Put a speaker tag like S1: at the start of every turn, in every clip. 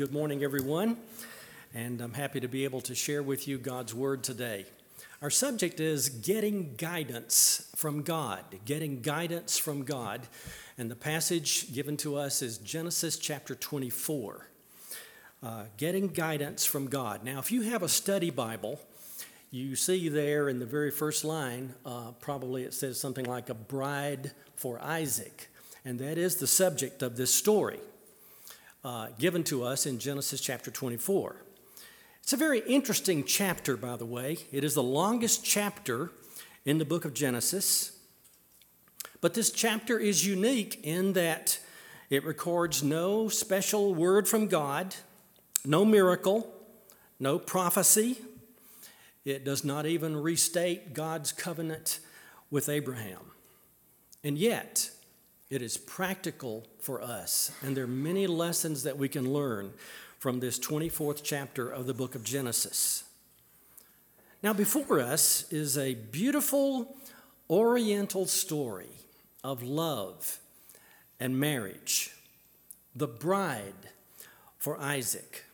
S1: Good morning, everyone, and I'm happy to be able to share with you God's Word today. Our subject is getting guidance from God, getting guidance from God, and the passage given to us is Genesis chapter 24. Uh, getting guidance from God. Now, if you have a study Bible, you see there in the very first line, uh, probably it says something like a bride for Isaac, and that is the subject of this story uh, given to us in Genesis chapter 24. It's a very interesting chapter, by the way. It is the longest chapter in the book of Genesis. But this chapter is unique in that it records no special word from God, no miracle, no prophecy. It does not even restate God's covenant with Abraham. And yet, it is practical for us, and there are many lessons that we can learn from this 24th chapter of the book of Genesis. Now, before us is a beautiful oriental story of love and marriage, the bride for Isaac.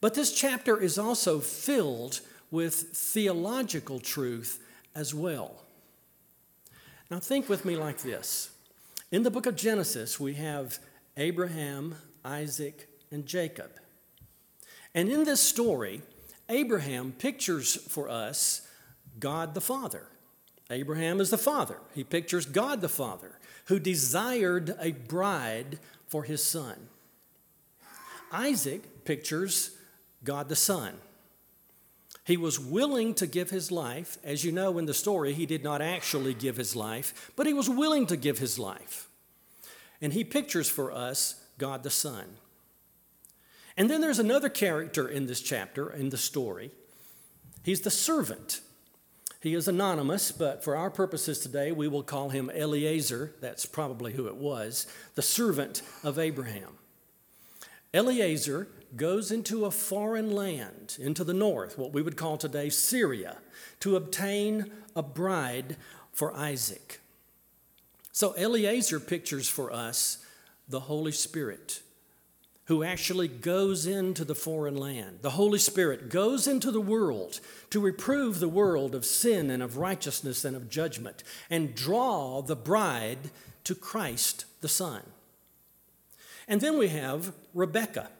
S1: But this chapter is also filled with theological truth as well. Now, think with me like this in the book of Genesis, we have Abraham, Isaac, and Jacob. And in this story, Abraham pictures for us God the Father. Abraham is the father. He pictures God the Father, who desired a bride for his son. Isaac pictures God the Son. He was willing to give his life. As you know in the story, he did not actually give his life, but he was willing to give his life. And he pictures for us God the Son. And then there's another character in this chapter, in the story. He's the servant. He is anonymous, but for our purposes today, we will call him Eliezer. That's probably who it was, the servant of Abraham. Eliezer goes into a foreign land, into the north, what we would call today Syria, to obtain a bride for Isaac. So Eliezer pictures for us the Holy Spirit who actually goes into the foreign land. The Holy Spirit goes into the world to reprove the world of sin and of righteousness and of judgment and draw the bride to Christ the Son. And then we have Rebecca.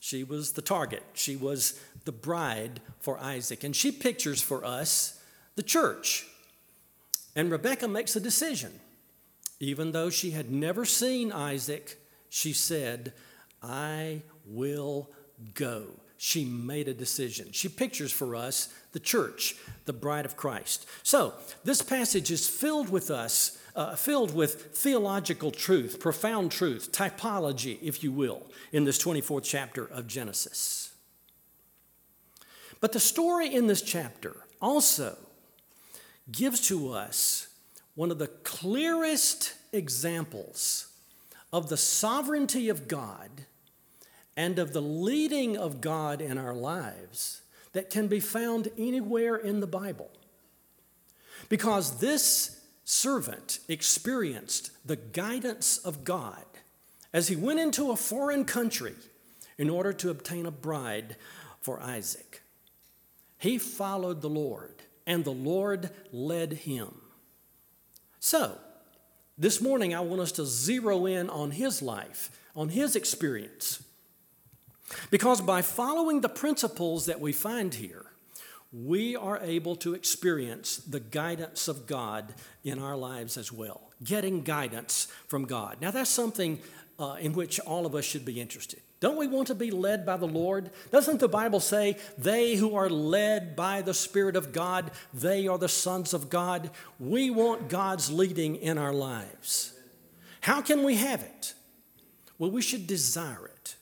S1: She was the target, she was the bride for Isaac. And she pictures for us the church. And Rebecca makes a decision. Even though she had never seen Isaac, she said, I will go. She made a decision. She pictures for us the church, the bride of Christ. So, this passage is filled with us uh, filled with theological truth, profound truth, typology, if you will, in this 24th chapter of Genesis. But the story in this chapter also gives to us one of the clearest examples of the sovereignty of God and of the leading of God in our lives that can be found anywhere in the Bible. Because this servant experienced the guidance of God as he went into a foreign country in order to obtain a bride for Isaac. He followed the Lord, and the Lord led him. So, this morning I want us to zero in on his life, on his experience. Because by following the principles that we find here, we are able to experience the guidance of God in our lives as well, getting guidance from God. Now, that's something uh, in which all of us should be interested. Don't we want to be led by the Lord? Doesn't the Bible say, they who are led by the Spirit of God, they are the sons of God? We want God's leading in our lives. How can we have it? Well, we should desire it.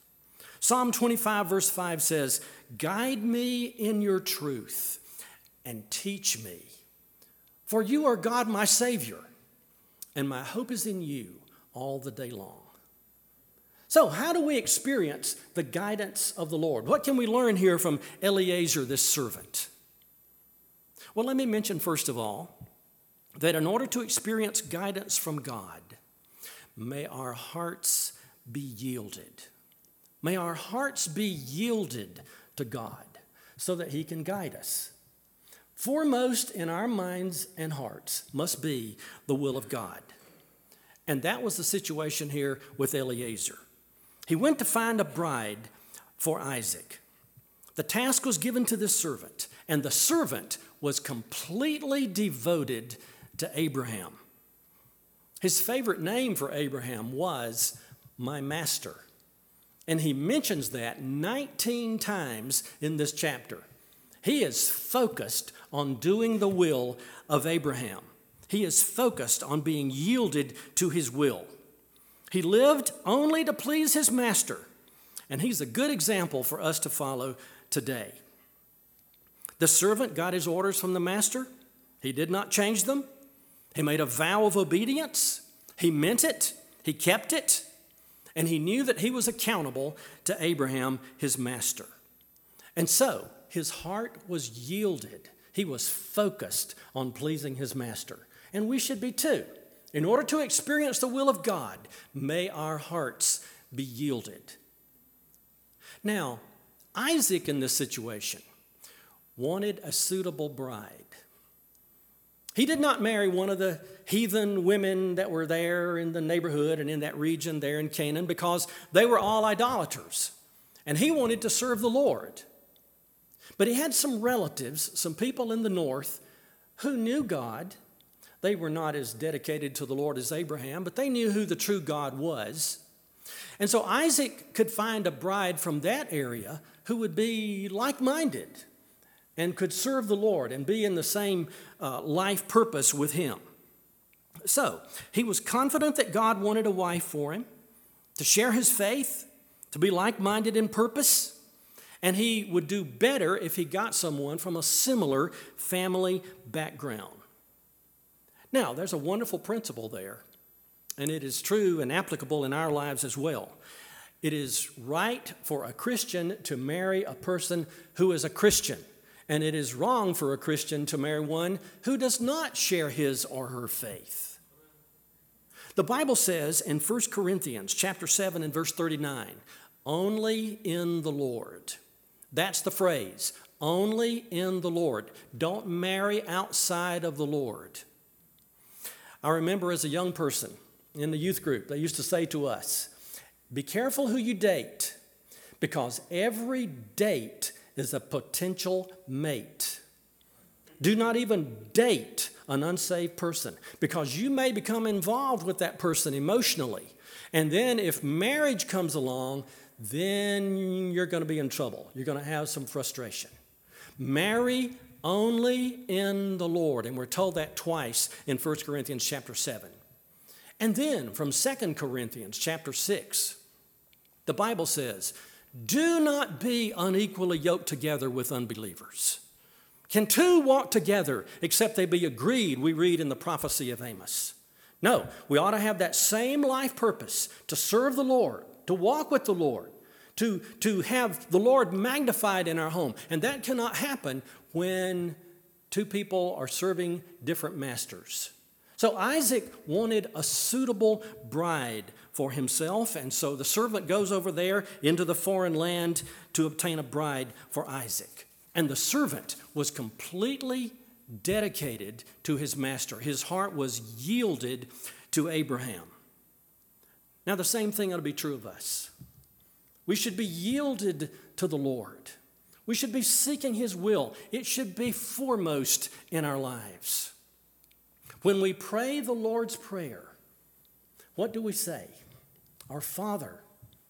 S1: Psalm 25, verse 5 says, Guide me in your truth and teach me. For you are God, my Savior, and my hope is in you all the day long. So, how do we experience the guidance of the Lord? What can we learn here from Eliezer, this servant? Well, let me mention first of all that in order to experience guidance from God, may our hearts be yielded. May our hearts be yielded to God so that He can guide us. Foremost in our minds and hearts must be the will of God. And that was the situation here with Eliezer. He went to find a bride for Isaac. The task was given to this servant, and the servant was completely devoted to Abraham. His favorite name for Abraham was my master. And he mentions that 19 times in this chapter. He is focused on doing the will of Abraham. He is focused on being yielded to his will. He lived only to please his master, and he's a good example for us to follow today. The servant got his orders from the master, he did not change them. He made a vow of obedience, he meant it, he kept it, and he knew that he was accountable to Abraham, his master. And so, his heart was yielded. He was focused on pleasing his master. And we should be too. In order to experience the will of God, may our hearts be yielded. Now, Isaac in this situation wanted a suitable bride. He did not marry one of the heathen women that were there in the neighborhood and in that region there in Canaan because they were all idolaters. And he wanted to serve the Lord. But he had some relatives, some people in the north who knew God. They were not as dedicated to the Lord as Abraham, but they knew who the true God was. And so Isaac could find a bride from that area who would be like minded and could serve the Lord and be in the same uh, life purpose with him. So he was confident that God wanted a wife for him to share his faith, to be like minded in purpose. And he would do better if he got someone from a similar family background. Now, there's a wonderful principle there, and it is true and applicable in our lives as well. It is right for a Christian to marry a person who is a Christian, and it is wrong for a Christian to marry one who does not share his or her faith. The Bible says in 1 Corinthians chapter 7 and verse 39, only in the Lord. That's the phrase only in the Lord. Don't marry outside of the Lord. I remember as a young person in the youth group, they used to say to us, Be careful who you date, because every date is a potential mate. Do not even date an unsaved person because you may become involved with that person emotionally. And then if marriage comes along, then you're going to be in trouble. You're going to have some frustration. Marry only in the Lord. And we're told that twice in 1 Corinthians chapter 7. And then from 2 Corinthians chapter 6, the Bible says, Do not be unequally yoked together with unbelievers. Can two walk together except they be agreed? We read in the prophecy of Amos. No, we ought to have that same life purpose to serve the Lord to walk with the Lord, to, to have the Lord magnified in our home. And that cannot happen when two people are serving different masters. So Isaac wanted a suitable bride for himself, and so the servant goes over there into the foreign land to obtain a bride for Isaac. And the servant was completely dedicated to his master. His heart was yielded to Abraham. Now, the same thing ought to be true of us. We should be yielded to the Lord. We should be seeking His will. It should be foremost in our lives. When we pray the Lord's Prayer, what do we say? Our Father,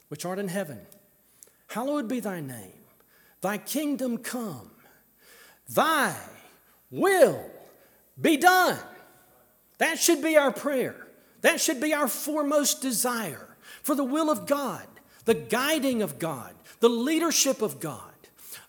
S1: which art in heaven, hallowed be thy name. Thy kingdom come. Thy will be done. That should be our prayer. That should be our foremost desire for the will of God, the guiding of God, the leadership of God.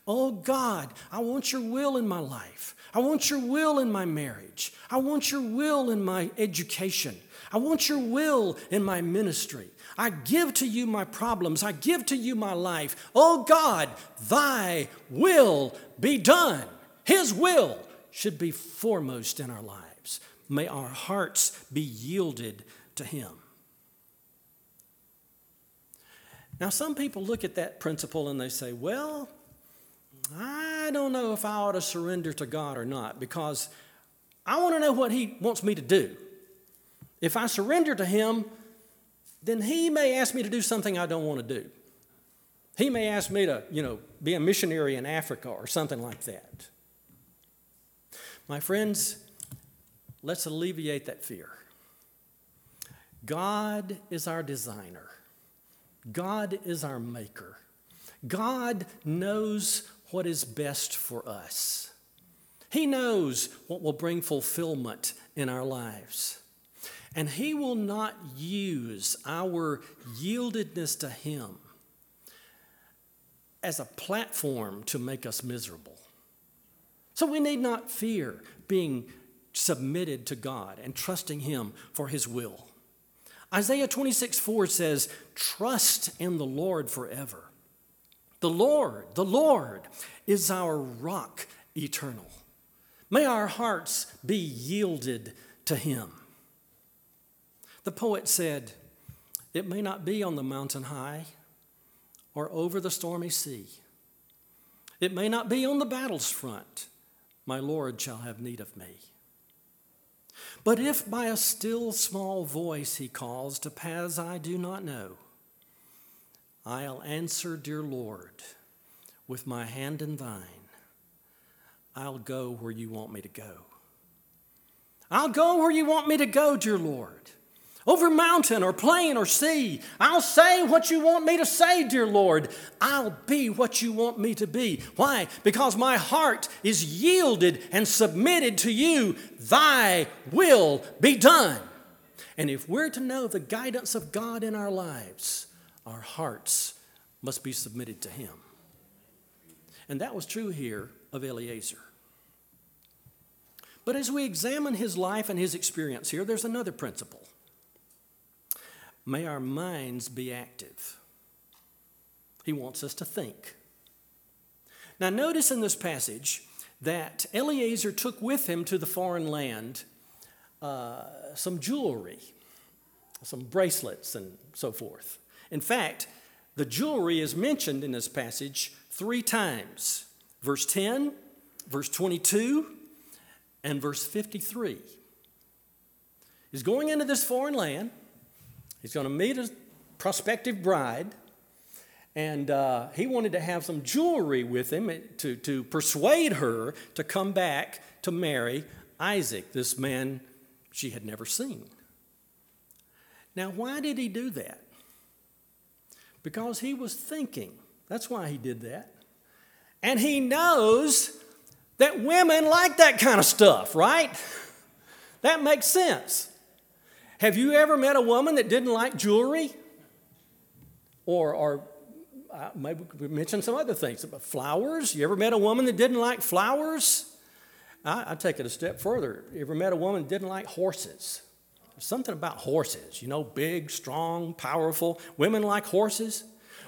S1: Oh God, I want your will in my life. I want your will in my marriage. I want your will in my education. I want your will in my ministry. I give to you my problems. I give to you my life. Oh God, thy will be done. His will should be foremost in our lives. May our hearts be yielded to Him. Now, some people look at that principle and they say, well, I don't know if I ought to surrender to God or not because I want to know what He wants me to do. If I surrender to Him, then He may ask me to do something I don't want to do. He may ask me to, you know, be a missionary in Africa or something like that. My friends, let's alleviate that fear. God is our designer. God is our maker. God knows what is best for us. He knows what will bring fulfillment in our lives. And He will not use our yieldedness to Him as a platform to make us miserable. So we need not fear being submitted to God and trusting Him for His will. Isaiah 26 4 says, Trust in the Lord forever. The Lord, the Lord is our rock eternal. May our hearts be yielded to Him. The poet said, It may not be on the mountain high or over the stormy sea. It may not be on the battle's front. My Lord shall have need of me. But if by a still small voice he calls to paths I do not know, I'll answer, Dear Lord, with my hand in thine. I'll go where you want me to go. I'll go where you want me to go, dear Lord over mountain or plain or sea. I'll say what you want me to say, dear Lord. I'll be what you want me to be. Why? Because my heart is yielded and submitted to you. Thy will be done. And if we're to know the guidance of God in our lives, our hearts must be submitted to Him. And that was true here of Eliezer. But as we examine his life and his experience here, there's another principle. May our minds be active. He wants us to think. Now, notice in this passage that Eliezer took with him to the foreign land uh, some jewelry, some bracelets, and so forth. In fact, the jewelry is mentioned in this passage three times verse 10, verse 22, and verse 53. He's going into this foreign land. He's going to meet a prospective bride, and uh, he wanted to have some jewelry with him to, to persuade her to come back to marry Isaac, this man she had never seen. Now, why did he do that? Because he was thinking. That's why he did that. And he knows that women like that kind of stuff, right? That makes sense. Have you ever met a woman that didn't like jewelry? Or, or uh, maybe we mention some other things. Flowers? You ever met a woman that didn't like flowers? I, I take it a step further. You ever met a woman that didn't like horses? Something about horses, you know, big, strong, powerful. Women like horses.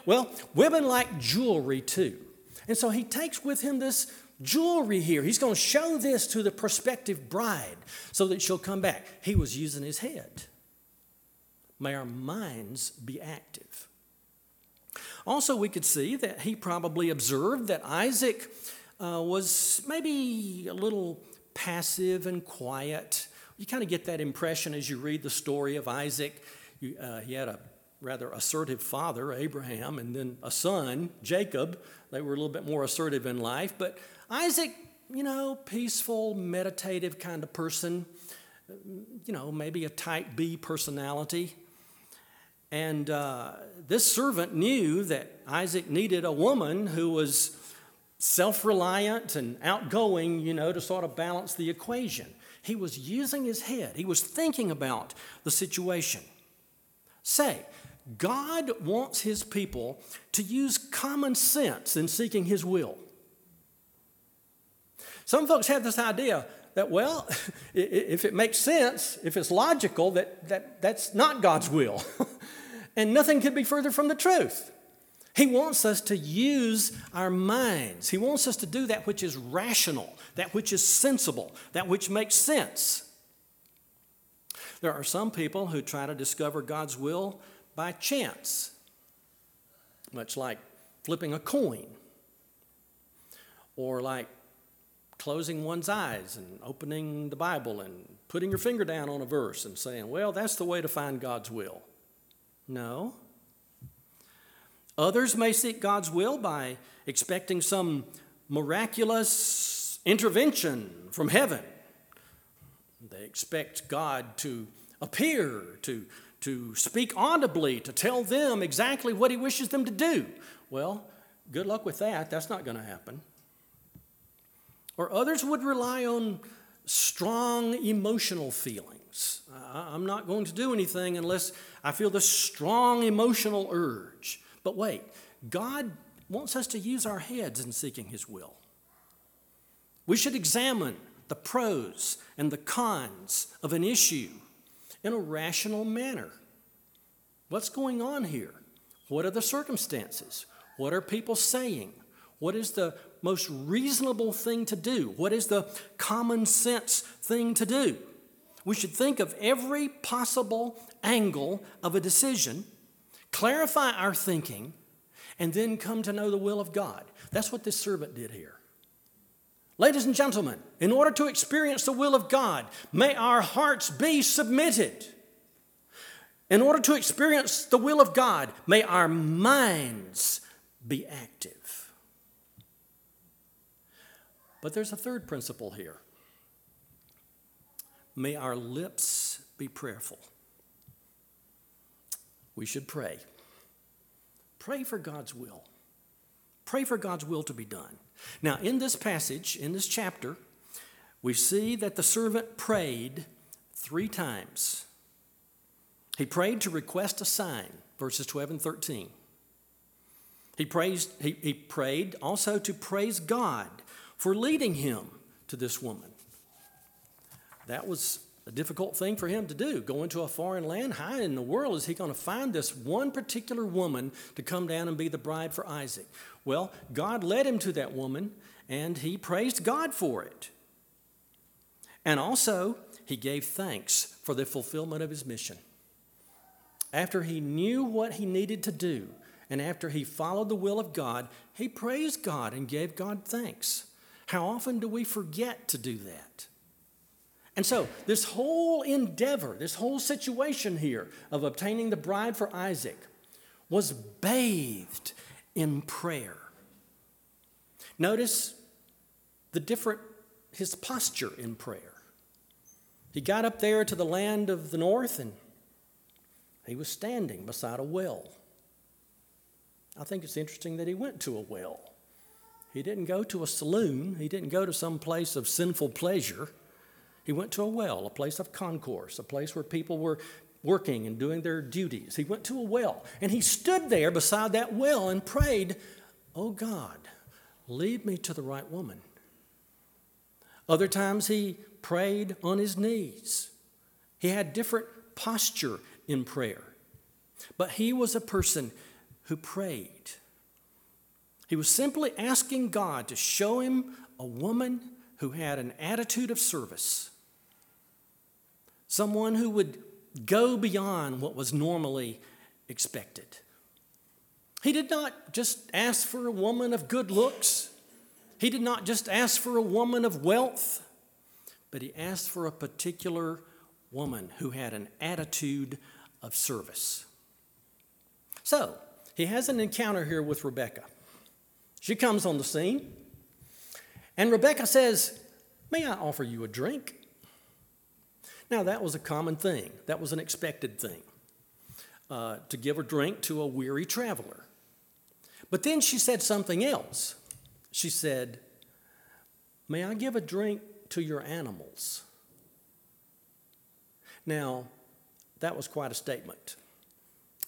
S1: Well, women like jewelry too. And so he takes with him this jewelry here. He's going to show this to the prospective bride so that she'll come back. He was using his head. May our minds be active. Also, we could see that he probably observed that Isaac uh, was maybe a little passive and quiet. You kind of get that impression as you read the story of Isaac. You, uh, he had a rather assertive father, Abraham, and then a son, Jacob. They were a little bit more assertive in life. But Isaac, you know, peaceful, meditative kind of person, you know, maybe a type B personality. And uh, this servant knew that Isaac needed a woman who was self reliant and outgoing, you know, to sort of balance the equation. He was using his head, he was thinking about the situation. Say, God wants his people to use common sense in seeking his will. Some folks have this idea that, well, if it makes sense, if it's logical, that, that that's not God's will. and nothing could be further from the truth. He wants us to use our minds. He wants us to do that which is rational, that which is sensible, that which makes sense. There are some people who try to discover God's will by chance. much like flipping a coin, or like closing one's eyes and opening the Bible and putting your finger down on a verse and saying, well, that's the way to find God's will. No. Others may seek God's will by expecting some miraculous intervention from heaven. They expect God to appear, to, to speak audibly, to tell them exactly what He wishes them to do. Well, good luck with that. That's not going to happen. Or others would rely on strong emotional feelings. I'm not going to do anything unless I feel this strong emotional urge. But wait, God wants us to use our heads in seeking His will. We should examine the pros and the cons of an issue in a rational manner. What's going on here? What are the circumstances? What are people saying? What is the most reasonable thing to do? What is the common sense thing to do? We should think of every possible angle of a decision, clarify our thinking, and then come to know the will of God. That's what this servant did here. Ladies and gentlemen, in order to experience the will of God, may our hearts be submitted. In order to experience the will of God, may our minds be active. But there's a third principle here. May our lips be prayerful. We should pray. Pray for God's will. Pray for God's will to be done. Now, in this passage, in this chapter, we see that the servant prayed three times. He prayed to request a sign, verses 12 and 13. He, praised, he, he prayed also to praise God for leading him to this woman. That was a difficult thing for him to do. Go into a foreign land. How in the world is he going to find this one particular woman to come down and be the bride for Isaac? Well, God led him to that woman, and he praised God for it. And also, he gave thanks for the fulfillment of his mission. After he knew what he needed to do, and after he followed the will of God, he praised God and gave God thanks. How often do we forget to do that? And so, this whole endeavor, this whole situation here of obtaining the bride for Isaac was bathed in prayer. Notice the different, his posture in prayer. He got up there to the land of the north and he was standing beside a well. I think it's interesting that he went to a well. He didn't go to a saloon, he didn't go to some place of sinful pleasure. He went to a well, a place of concourse, a place where people were working and doing their duties. He went to a well and he stood there beside that well and prayed, Oh God, lead me to the right woman. Other times he prayed on his knees. He had different posture in prayer. But he was a person who prayed. He was simply asking God to show him a woman who had an attitude of service, someone who would go beyond what was normally expected. He did not just ask for a woman of good looks. He did not just ask for a woman of wealth, but he asked for a particular woman who had an attitude of service. So, he has an encounter here with Rebecca. She comes on the scene, and Rebecca says, May I offer you a drink? Now, that was a common thing, that was an expected thing uh, to give a drink to a weary traveler. But then she said something else. She said, May I give a drink to your animals? Now, that was quite a statement.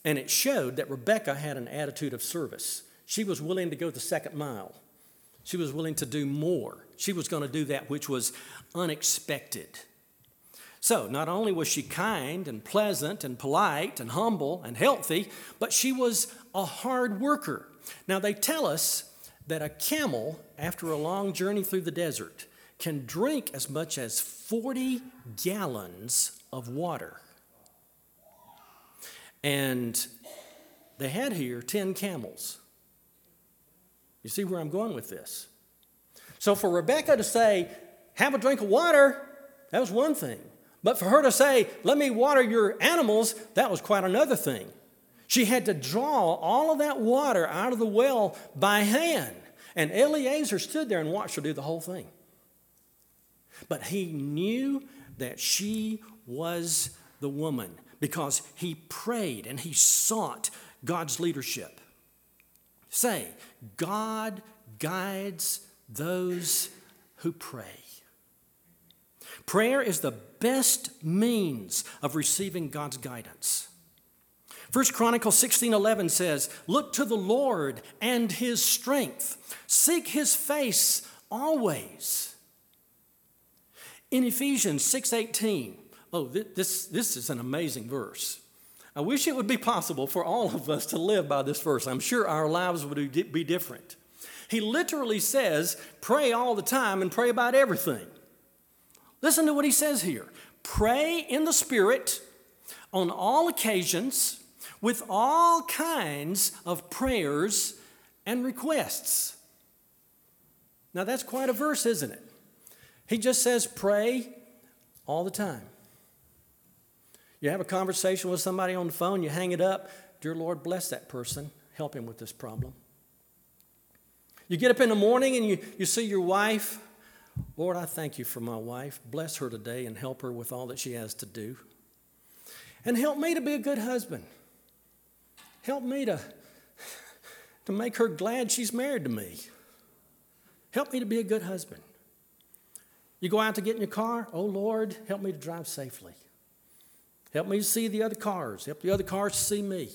S1: And it showed that Rebecca had an attitude of service. She was willing to go the second mile. She was willing to do more. She was going to do that which was unexpected. So, not only was she kind and pleasant and polite and humble and healthy, but she was a hard worker. Now, they tell us that a camel, after a long journey through the desert, can drink as much as 40 gallons of water. And they had here 10 camels. You see where I'm going with this? So for Rebecca to say, have a drink of water, that was one thing. But for her to say, let me water your animals, that was quite another thing. She had to draw all of that water out of the well by hand. And Eliezer stood there and watched her do the whole thing. But he knew that she was the woman because he prayed and he sought God's leadership. Say, God guides those who pray. Prayer is the best means of receiving God's guidance. 1 Chronicles 16:11 says, "Look to the Lord and his strength. Seek his face always." In Ephesians 6:18, oh, this, this is an amazing verse. I wish it would be possible for all of us to live by this verse. I'm sure our lives would be different. He literally says, pray all the time and pray about everything. Listen to what he says here pray in the Spirit on all occasions with all kinds of prayers and requests. Now, that's quite a verse, isn't it? He just says, pray all the time. You have a conversation with somebody on the phone, you hang it up. Dear Lord, bless that person, help him with this problem. You get up in the morning and you, you see your wife. Lord, I thank you for my wife. Bless her today and help her with all that she has to do. And help me to be a good husband. Help me to, to make her glad she's married to me. Help me to be a good husband. You go out to get in your car. Oh, Lord, help me to drive safely. Help me to see the other cars. Help the other cars see me.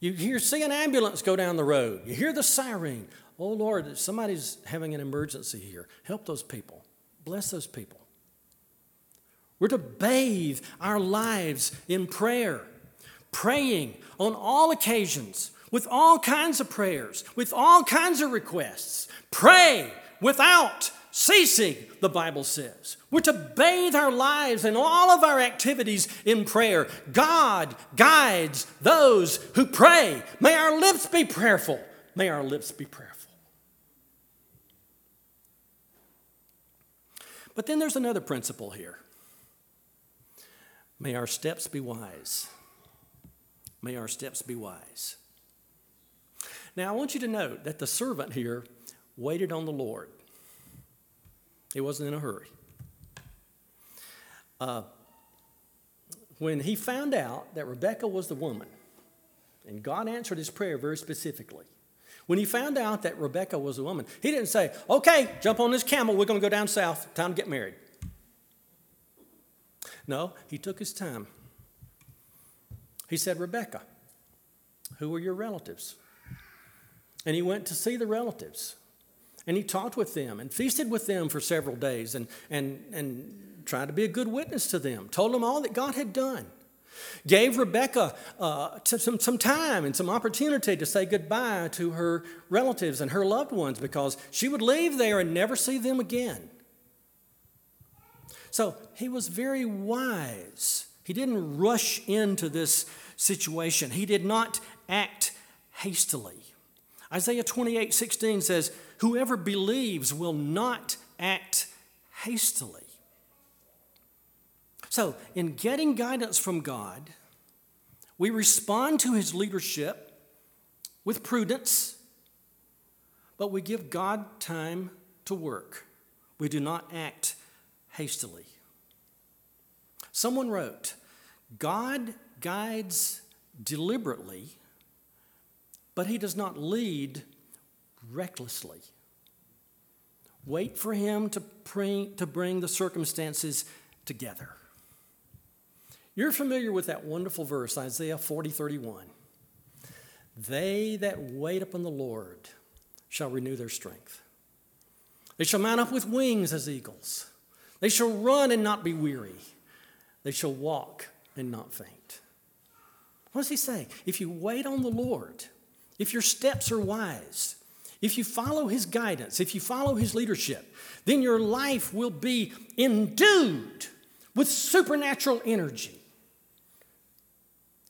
S1: You hear, see an ambulance go down the road. You hear the siren. Oh, Lord, somebody's having an emergency here. Help those people. Bless those people. We're to bathe our lives in prayer, praying on all occasions, with all kinds of prayers, with all kinds of requests. Pray without ceasing, the Bible says. We're to bathe our lives and all of our activities in prayer. God guides those who pray. May our lips be prayerful. May our lips be prayerful. But then there's another principle here. May our steps be wise. May our steps be wise. Now, I want you to note that the servant here waited on the Lord. He wasn't in a hurry. Uh, when he found out that Rebecca was the woman, and God answered his prayer very specifically. When he found out that Rebecca was a woman, he didn't say, Okay, jump on this camel, we're going to go down south, time to get married. No, he took his time. He said, Rebecca, who are your relatives? And he went to see the relatives. And he talked with them and feasted with them for several days and, and, and tried to be a good witness to them, told them all that God had done. Gave Rebecca uh, some, some time and some opportunity to say goodbye to her relatives and her loved ones because she would leave there and never see them again. So he was very wise. He didn't rush into this situation, he did not act hastily. Isaiah 28 16 says, Whoever believes will not act hastily. So, in getting guidance from God, we respond to his leadership with prudence, but we give God time to work. We do not act hastily. Someone wrote, God guides deliberately, but he does not lead recklessly. Wait for Him to bring, to bring the circumstances together. You're familiar with that wonderful verse, Isaiah 40 31. They that wait upon the Lord shall renew their strength. They shall mount up with wings as eagles. They shall run and not be weary. They shall walk and not faint. What does he say? If you wait on the Lord, if your steps are wise, if you follow his guidance, if you follow his leadership, then your life will be endued with supernatural energy.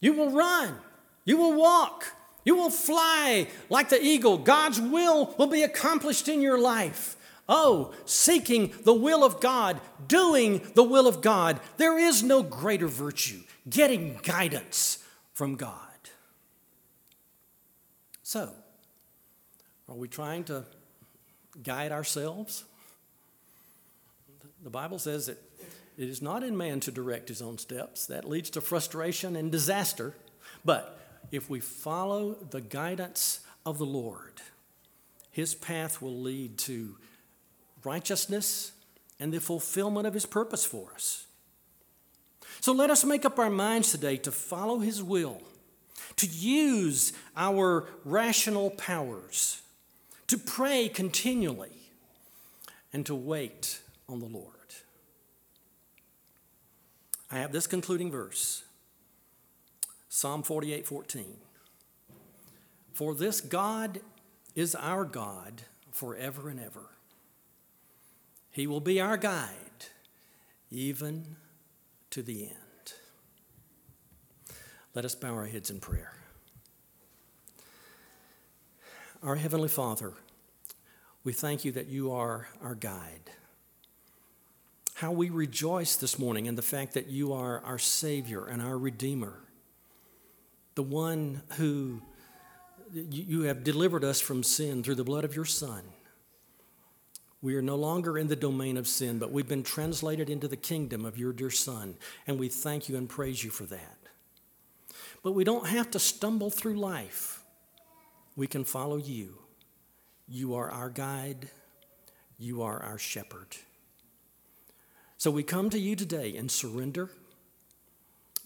S1: You will run You will walk. You will fly like the eagle. God's will will be accomplished in your life. Oh, seeking the will of God, doing the will of God. There is no greater virtue, getting guidance from God. So, are we trying to guide ourselves? The Bible says that it is not in man to direct his own steps. That leads to frustration and disaster. But if we follow the guidance of the Lord, his path will lead to righteousness and the fulfillment of his purpose for us. So let us make up our minds today to follow his will, to use our rational powers, to pray continually, and to wait on the Lord. I have this concluding verse Psalm 48 14. For this God is our God forever and ever. He will be our guide even to the end. Let us bow our heads in prayer. Our Heavenly Father, we thank you that you are our guide how we rejoice this morning in the fact that you are our Savior and our Redeemer, the one who you have delivered us from sin through the blood of your Son. We are no longer in the domain of sin, but we've been translated into the kingdom of your dear Son, and we thank you and praise you for that. But we don't have to stumble through life. We can follow you. You are our guide, you are our shepherd. So we come to you today in surrender.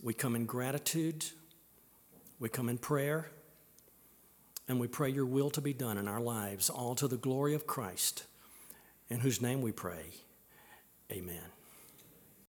S1: We come in gratitude. We come in prayer. And we pray your will to be done in our lives, all to the glory of Christ, in whose name we pray. Amen.